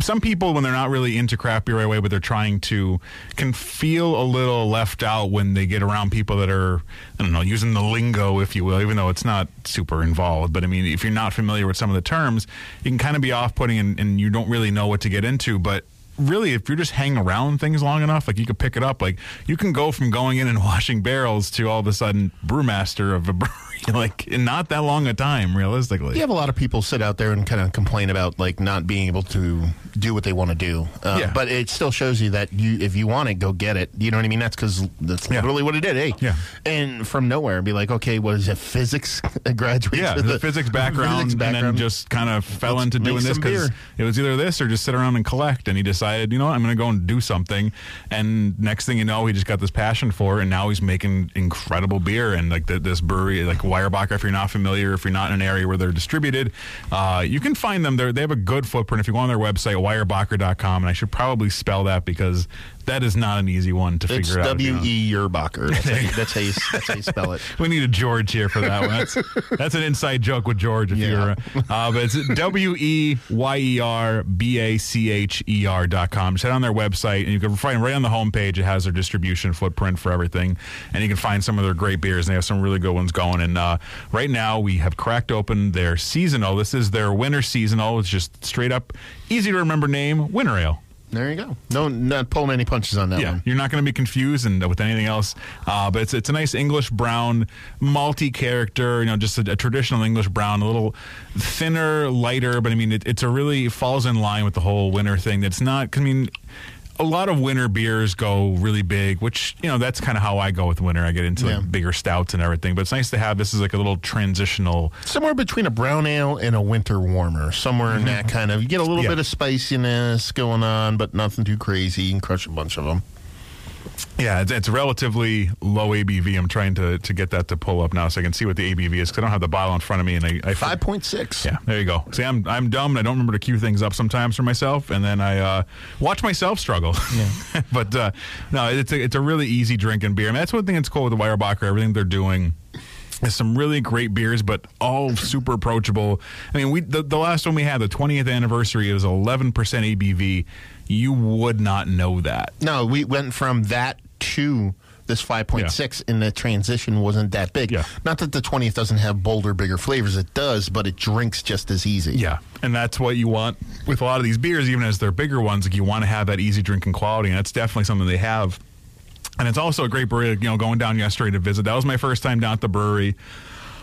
some people, when they're not really into craft beer right away, but they're trying to, can feel a little left out when they get around people that are, I don't know, using the lingo, if you will, even though it's not super involved. But I mean, if you're not familiar with some of the terms, you can kind of be off putting and, and you don't really know what to get into. But really, if you're just hanging around things long enough, like you could pick it up. Like you can go from going in and washing barrels to all of a sudden brewmaster of a brewery, like in not that long a time, realistically. You have a lot of people sit out there and kind of complain about like not being able to do what they want to do. Uh, Yeah. But it still shows you that you, if you want it, go get it. You know what I mean? That's because that's literally what it did. Hey, Yeah. And from nowhere, be like, okay, what is it? Physics graduate? Yeah, to the, physics background, physics and then just kind of fell Let's into doing this because it was either this or just sit around and collect. And he decided, you know what, I'm going to go and do something. And next thing you know, he just got this passion for it, and now he's making incredible beer. And like the, this brewery, like Weyerbacher, if you're not familiar, if you're not in an area where they're distributed, uh, you can find them. They're, they have a good footprint. If you go on their website, weyerbacher.com, and I should probably spell that because that is not an easy one to It's figure out. W. E Yerbacher. That's, how you, that's, how you, that's how you spell it. We need a George here for that one. That's, that's an inside joke with George. If you're, uh, but it's W E Y E R B A C H E R dot com. Just head on their website and you can find right on the homepage. It has their distribution footprint for everything, and you can find some of their great beers. And they have some really good ones going. And uh, right now we have cracked open their seasonal. This is their winter seasonal. It's just straight up easy to remember name Winter Ale. There you go. No, not pulling any punches on that yeah, one. you're not going to be confused and with anything else. Uh, but it's it's a nice English brown, multi character. You know, just a, a traditional English brown, a little thinner, lighter. But I mean, it, it's a really falls in line with the whole winter thing. That's not. I mean. A lot of winter beers go really big, which you know that's kind of how I go with winter. I get into Yeah. like bigger stouts and everything, but it's nice to have this is like a little transitional. Somewhere between a brown ale and a winter warmer. Somewhere in mm-hmm. that kind of. You get a little Yeah. bit of spiciness going on, but nothing too crazy. You can crush a bunch of them. Yeah, it's, it's relatively low ABV. I'm trying to, to get that to pull up now so I can see what the ABV is because I don't have the bottle in front of me. And I, I Five point six. Yeah, there you go. See, I'm I'm dumb and I don't remember to cue things up sometimes for myself, and then I uh, watch myself struggle. Yeah. but uh, no, it's a, it's a really easy drinking beer. I mean, that's one thing that's cool with the Weyerbacher. Everything they're doing. There's some really great beers, but all super approachable. I mean, we the, the last one we had, the 20th anniversary, it was 11% ABV. You would not know that. No, we went from that to this 5.6 and the transition wasn't that big. Yeah. Not that the 20th doesn't have bolder, bigger flavors. It does, but it drinks just as easy. Yeah, and that's what you want with a lot of these beers, even as they're bigger ones. Like you want to have that easy drinking quality, and that's definitely something they have And it's also a great brewery, you know, going down yesterday to visit. That was my first time down at the brewery.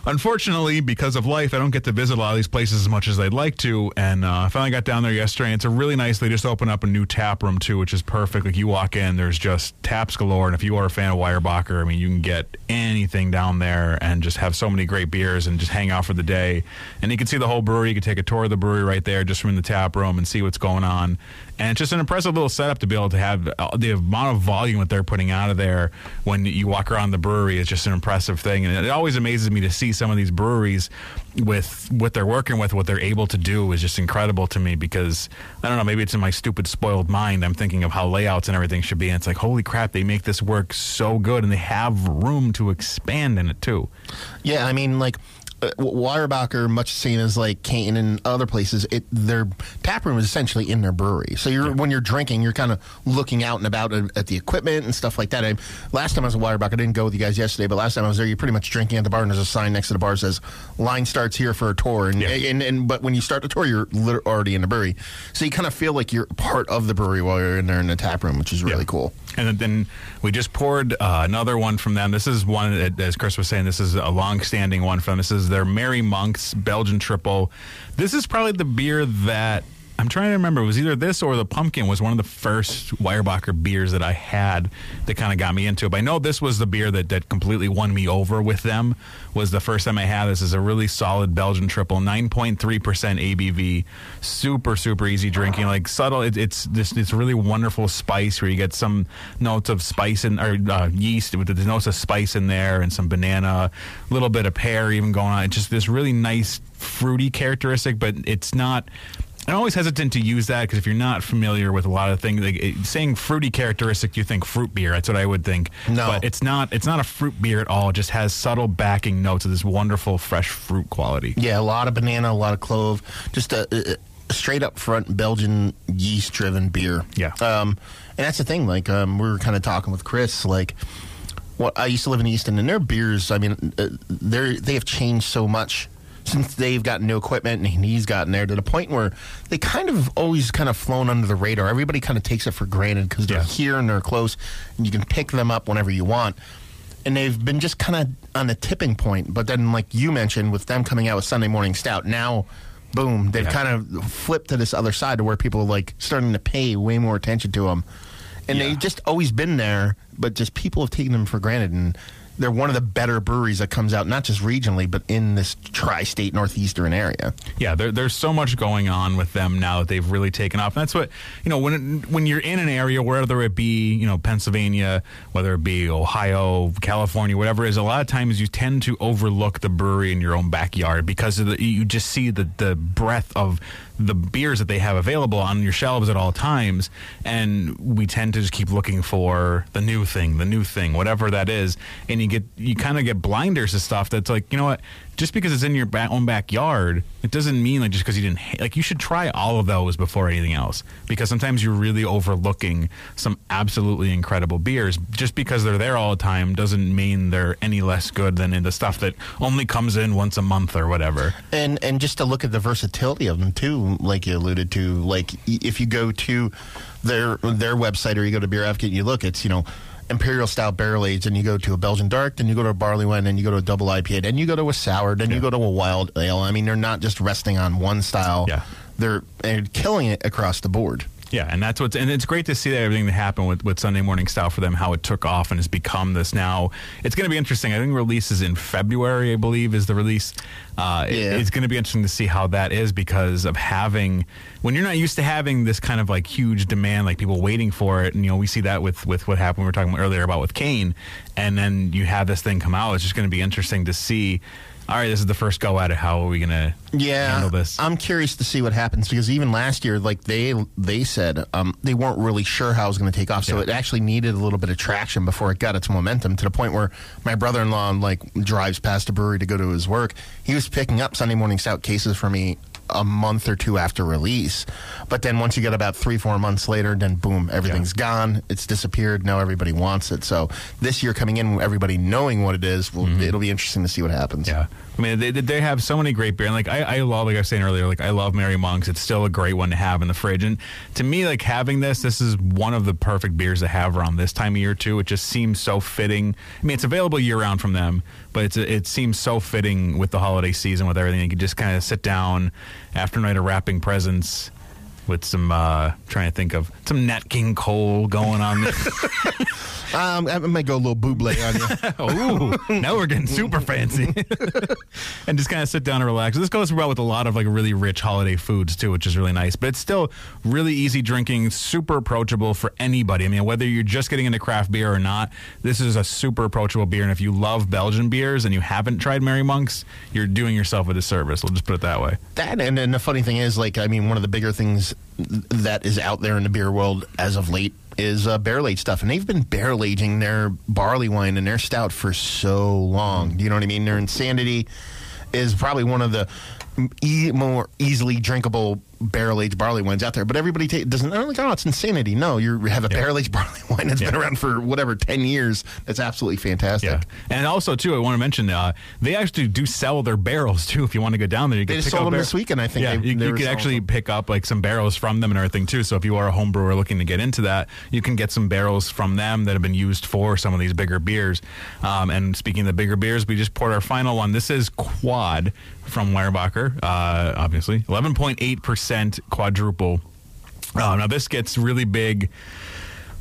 Unfortunately, because of life, I don't get to visit a lot of these places as much as I'd like to. And uh, I finally got down there yesterday. And it's a really nice. They just opened up a new tap room too, which is perfect. Like you walk in, there's just taps galore. And if you are a fan of Weyerbacher, I mean, you can get anything down there and just have so many great beers and just hang out for the day. And you can see the whole brewery. You can take a tour of the brewery right there, just from the tap room, and see what's going on. And it's just an impressive little setup to be able to have uh, the amount of volume that they're putting out of there when you walk around the brewery. It's just an impressive thing, and it always amazes me to see some of these breweries with what they're working with, what they're able to do is just incredible to me because I don't know, maybe it's in my stupid spoiled mind. I'm thinking of how layouts and everything should be, and it's like, holy crap, they make this work so good, and they have room to expand in it too. Yeah, I mean, like Uh, Weyerbacher, much the same as like Kane and other places, it their tap room is essentially in their brewery. So you're when you're drinking, you're kind of looking out and about at, at the equipment and stuff like that. I, last time I was at Weyerbacher, I didn't go with you guys yesterday, but last time I was there, you're pretty much drinking at the bar, and there's a sign next to the bar that says "Line starts here for a tour." And and, and but when you start the tour, you're already in the brewery, so you kind of feel like you're part of the brewery while you're in there in the tap room, which is really cool. And then we just poured uh, another one from them. This is one, as Chris was saying, this is a long-standing one from. This is their Merry Monks Belgian Triple. This is probably the beer that I'm trying to remember. It was either this or the pumpkin was one of the first Weyerbacher beers that I had that kind of got me into it. But I know this was the beer that, that completely won me over with them. Was the first time I had this. is a really solid Belgian triple, 9.3% ABV, super super easy drinking, like subtle. It, it's this it's really wonderful spice where you get some notes of spice in or uh, yeast with the notes of spice in there and some banana, a little bit of pear even going on. It's just this really nice fruity characteristic, but it's not. I'm always hesitant to use that because if you're not familiar with a lot of things, like it, saying fruity characteristic, you think fruit beer. That's what I would think. No. but it's not. It's not a fruit beer at all. It just has subtle backing notes of this wonderful fresh fruit quality. Yeah, a lot of banana, a lot of clove, just a, a straight up front Belgian yeast driven beer. Yeah. Um, and that's the thing. Like um, we were kind of talking with Chris. Like, what I used to live in Easton, and their beers. I mean, uh, they they have changed so much since they've gotten new equipment and he's gotten there to the point where they kind of always kind of flown under the radar. Everybody kind of takes it for granted because they're here and they're close, and you can pick them up whenever you want. And they've been just kind of on a tipping point. But then, like you mentioned, with them coming out with Sunday Morning Stout, now, boom, they've Yeah. kind of flipped to this other side to where people are like starting to pay way more attention to them. And they've just always been there, but just people have taken them for granted. And they're one of the better breweries that comes out, not just regionally, but in this tri state northeastern area. Yeah, there, there's so much going on with them now that they've really taken off. And that's what you know when when you're in an area, whether it be you know Pennsylvania, whether it be Ohio, California, whatever it is, a lot of times you tend to overlook the brewery in your own backyard because the, you just see the the breadth of the beers that they have available on your shelves at all times, and we tend to just keep looking for the new thing, the new thing, whatever that is, and you get you kind of get blinders to stuff that's like you know what, just because it's in your back, own backyard, it doesn't mean like just because you didn't ha- like you should try all of those before anything else because sometimes you're really overlooking some absolutely incredible beers just because they're there all the time doesn't mean they're any less good than in the stuff that only comes in once a month or whatever. and and just to look at the versatility of them too, like you alluded to, like if you go to their their website or you go to Beer Advocate and you look, it's you know imperial style barrel aged, and you go to a Belgian dark, then you go to a barley wine, then you go to a double IPA, then you go to a sour, then you go to a wild ale. I mean, they're not just resting on one style. Yeah. they're, they're killing it across the board. Yeah, and that's what's and it's great to see that everything that happened with, with Sunday Morning Style for them, how it took off and has become this now. It's going to be interesting. I think releases in February, I believe, is the release. Uh, it- it's going to be interesting to see how that is because of having when you're not used to having this kind of like huge demand, like people waiting for it. And you know, we see that with with what happened. We were talking earlier about with Kane, and then you have this thing come out. It's just going to be interesting to see. All right, this is the first go at it. How are we going to Yeah, handle this? I'm curious to see what happens because even last year, like they they said, um, they weren't really sure how it was going to take off. So it actually needed a little bit of traction before it got its momentum to the point where my brother-in-law like drives past a brewery to go to his work. He was picking up Sunday morning stout cases for me a month or two after release. But then once you get about three, four months later, then boom, everything's gone. It's disappeared. Now everybody wants it. So this year coming in, everybody knowing what it is, will it'll be interesting to see what happens. Mm-hmm. Yeah. I mean, they, they have so many great beer. And like, I, I love, like I was saying earlier, like, I love Merry Monk's. It's still a great one to have in the fridge. And to me, like, having this, this is one of the perfect beers to have around this time of year, too. It just seems so fitting. I mean, it's available year round from them, but it's it seems so fitting with the holiday season, with everything. You can just kind of sit down after a night of wrapping presents with some, uh, trying to think of some Nat King Cole going on. Um, I might go a little Bublé on you. Ooh, now we're getting super fancy. and just kind of sit down and relax. This goes well with a lot of like really rich holiday foods too, which is really nice. But it's still really easy drinking, super approachable for anybody. I mean, whether you're just getting into craft beer or not, this is a super approachable beer. And if you love Belgian beers and you haven't tried Merry Monk's, you're doing yourself a disservice. We'll just put it that way. That and, and the funny thing is, like, I mean, one of the bigger things that is out there in the beer world as of late is uh, barrel aged stuff, and they've been barrel aging their barley wine and their stout for so long. Do you know what I mean? Their Insanity is probably one of the e- more easily drinkable barrel aged barley wines out there. But everybody ta- doesn't. They're like, oh, it's Insanity. No, you have a barrel aged barley wine that's been around for whatever ten years. That's absolutely fantastic. Yeah. And also, too, I want to mention uh, they actually do sell their barrels, too, if you want to go down there. You They can just sold them bar- this weekend, I think Yeah, they- you, you could actually pick up like some barrels from them and everything, too. So if you are a home brewer looking to get into that, you can get some barrels from them that have been used for some of these bigger beers. Um, and speaking of the bigger beers, we just poured our final one. This is Quad from Weyerbacher, uh, obviously. 11.8% quadruple. Uh, now, this gets really big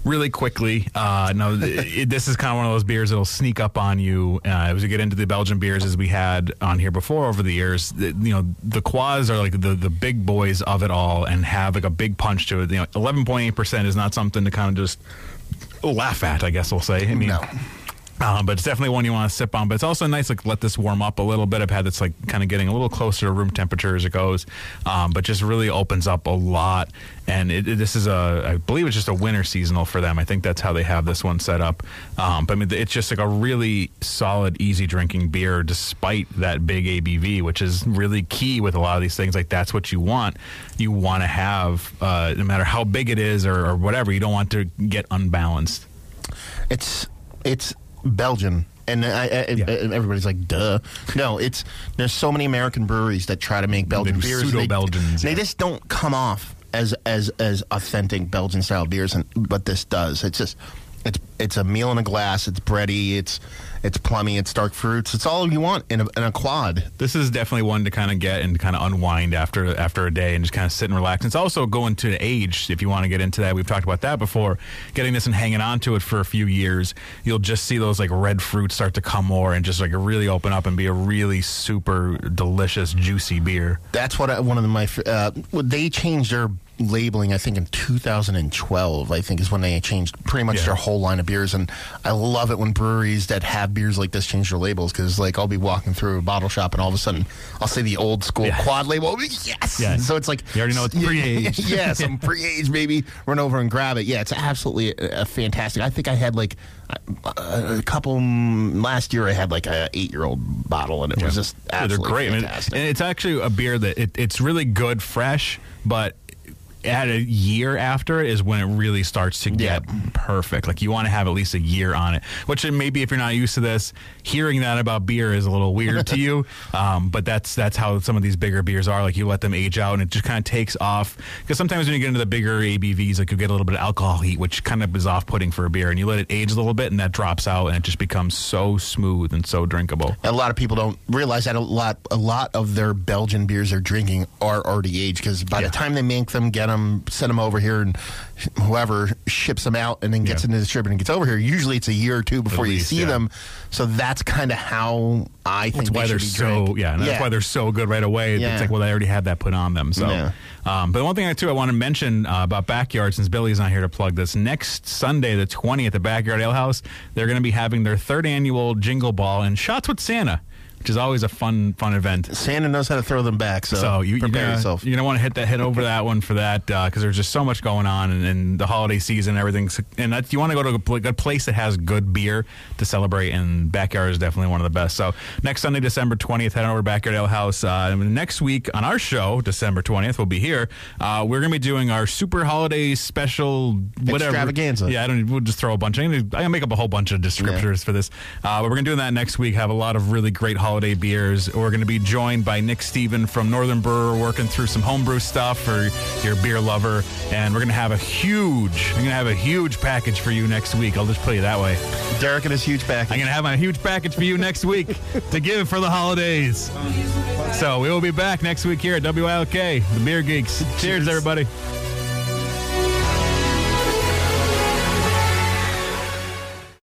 really quickly. Uh, no, it, this is kind of one of those beers that'll sneak up on you. Uh, as we get into the Belgian beers, as we had on here before over the years, the, you know, the quads are like the, the big boys of it all and have like a big punch to it. You know, 11.8% is not something to kind of just laugh at, I guess we'll say. I mean, um, but it's definitely one you want to sip on. But it's also nice, like let this warm up a little bit. I've had this like kind of getting a little closer to room temperature as it goes, um, but just really opens up a lot. And it, it- this is a, I believe it's just a winter seasonal for them. I think that's how they have this one set up. Um, but I mean, it's just like a really solid, easy drinking beer, despite that big ABV, which is really key with a lot of these things. Like that's what you want. You want to have, uh, no matter how big it is or, or whatever. You don't want to get unbalanced. It's it's Belgian. And I, I, I- everybody's like, "Duh!" No, it's there's so many American breweries that try to make Belgian do beers. and pseudo-Belgians, They, they just don't come off as as as authentic Belgian style beers, and but this does. It's just it's it's a meal in a glass. It's bready. It's it's plummy. It's dark fruits. It's all you want in a, in a quad. This is definitely one to kind of get and kind of unwind after after a day and just kind of sit and relax. It's also going to age if you want to get into that. We've talked about that before. Getting this and hanging on to it for a few years, you'll just see those like red fruits start to come more and just like really open up and be a really super delicious, juicy beer. That's what I, one of the, my uh, they changed their labeling. I think in 2012. I think is when they changed pretty much Yeah. their whole line of beers. And I love it when breweries that have beers like this change their labels because like I'll be walking through a bottle shop and all of a sudden I'll see the old school quad label. Yes. Yeah. So it's like You already know it's pre-aged. yeah, some pre age, baby. Run over and grab it. Yeah, it's absolutely a, a fantastic. I think I had like a, a couple mm, last year. I had like a eight-year-old bottle and it was just Yeah, they're great. Fantastic. and it's actually a beer that it, it's really good fresh, but at a year after is when it really starts to get perfect. Like you want to have at least a year on it, which maybe if you're not used to this, hearing that about beer is a little weird to you. Um, but that's that's how some of these bigger beers are. Like you let them age out and it just kind of takes off. Because sometimes when you get into the bigger ABVs, like you get a little bit of alcohol heat, which kind of is off putting for a beer, and you let it age a little bit, and that drops out, and it just becomes so smooth and so drinkable. a lot of people don't realize that a lot a lot of their Belgian beers they're drinking are already aged because by the time they make them, get them, send them over here, and whoever ships them out and then gets into the distributor and gets over here, usually it's a year or two before you see yeah. them. So that's kind of how I think That's why they they're be so drank. yeah, and that's why they're so good right away. Yeah. It's like well, they already had that put on them. So, Yeah. um, but one thing I too I want to mention uh, about Backyard since Billy's not here to plug this next Sunday the twentieth at the Backyard Ale House, they're going to be having their third annual Jingle Ball and Shots with Santa. Which is always a fun fun event. Santa knows how to throw them back, so, So you, prepare yourself. You're gonna want to hit that hit over that one for that because there's just so much going on and, and the holiday season, and everything. And that, you want to go to a good place that has good beer to celebrate, and backyard is definitely one of the best. So next Sunday, December 20th, head over to Backyard Ale House. Uh, next week on our show, December 20th, we'll be here. Uh, we're gonna be doing our super holiday special whatever Extravaganza. Yeah, I don't. We'll just throw a bunch. I'm gonna, I'm gonna make up a whole bunch of descriptors for this. Uh, but we're gonna do that next week. Have a lot of really great holiday beers. We're gonna be joined by Nick Steven from Northern Brewer, working through some homebrew stuff for your beer lover. And we're gonna have a huge. I'm gonna have a huge package for you next week. I'll just put you that way. Derek and his huge package. I'm gonna have a huge package for you next week to give for the holidays. So we will be back next week here at WILK, the Beer Geeks. Cheers everybody.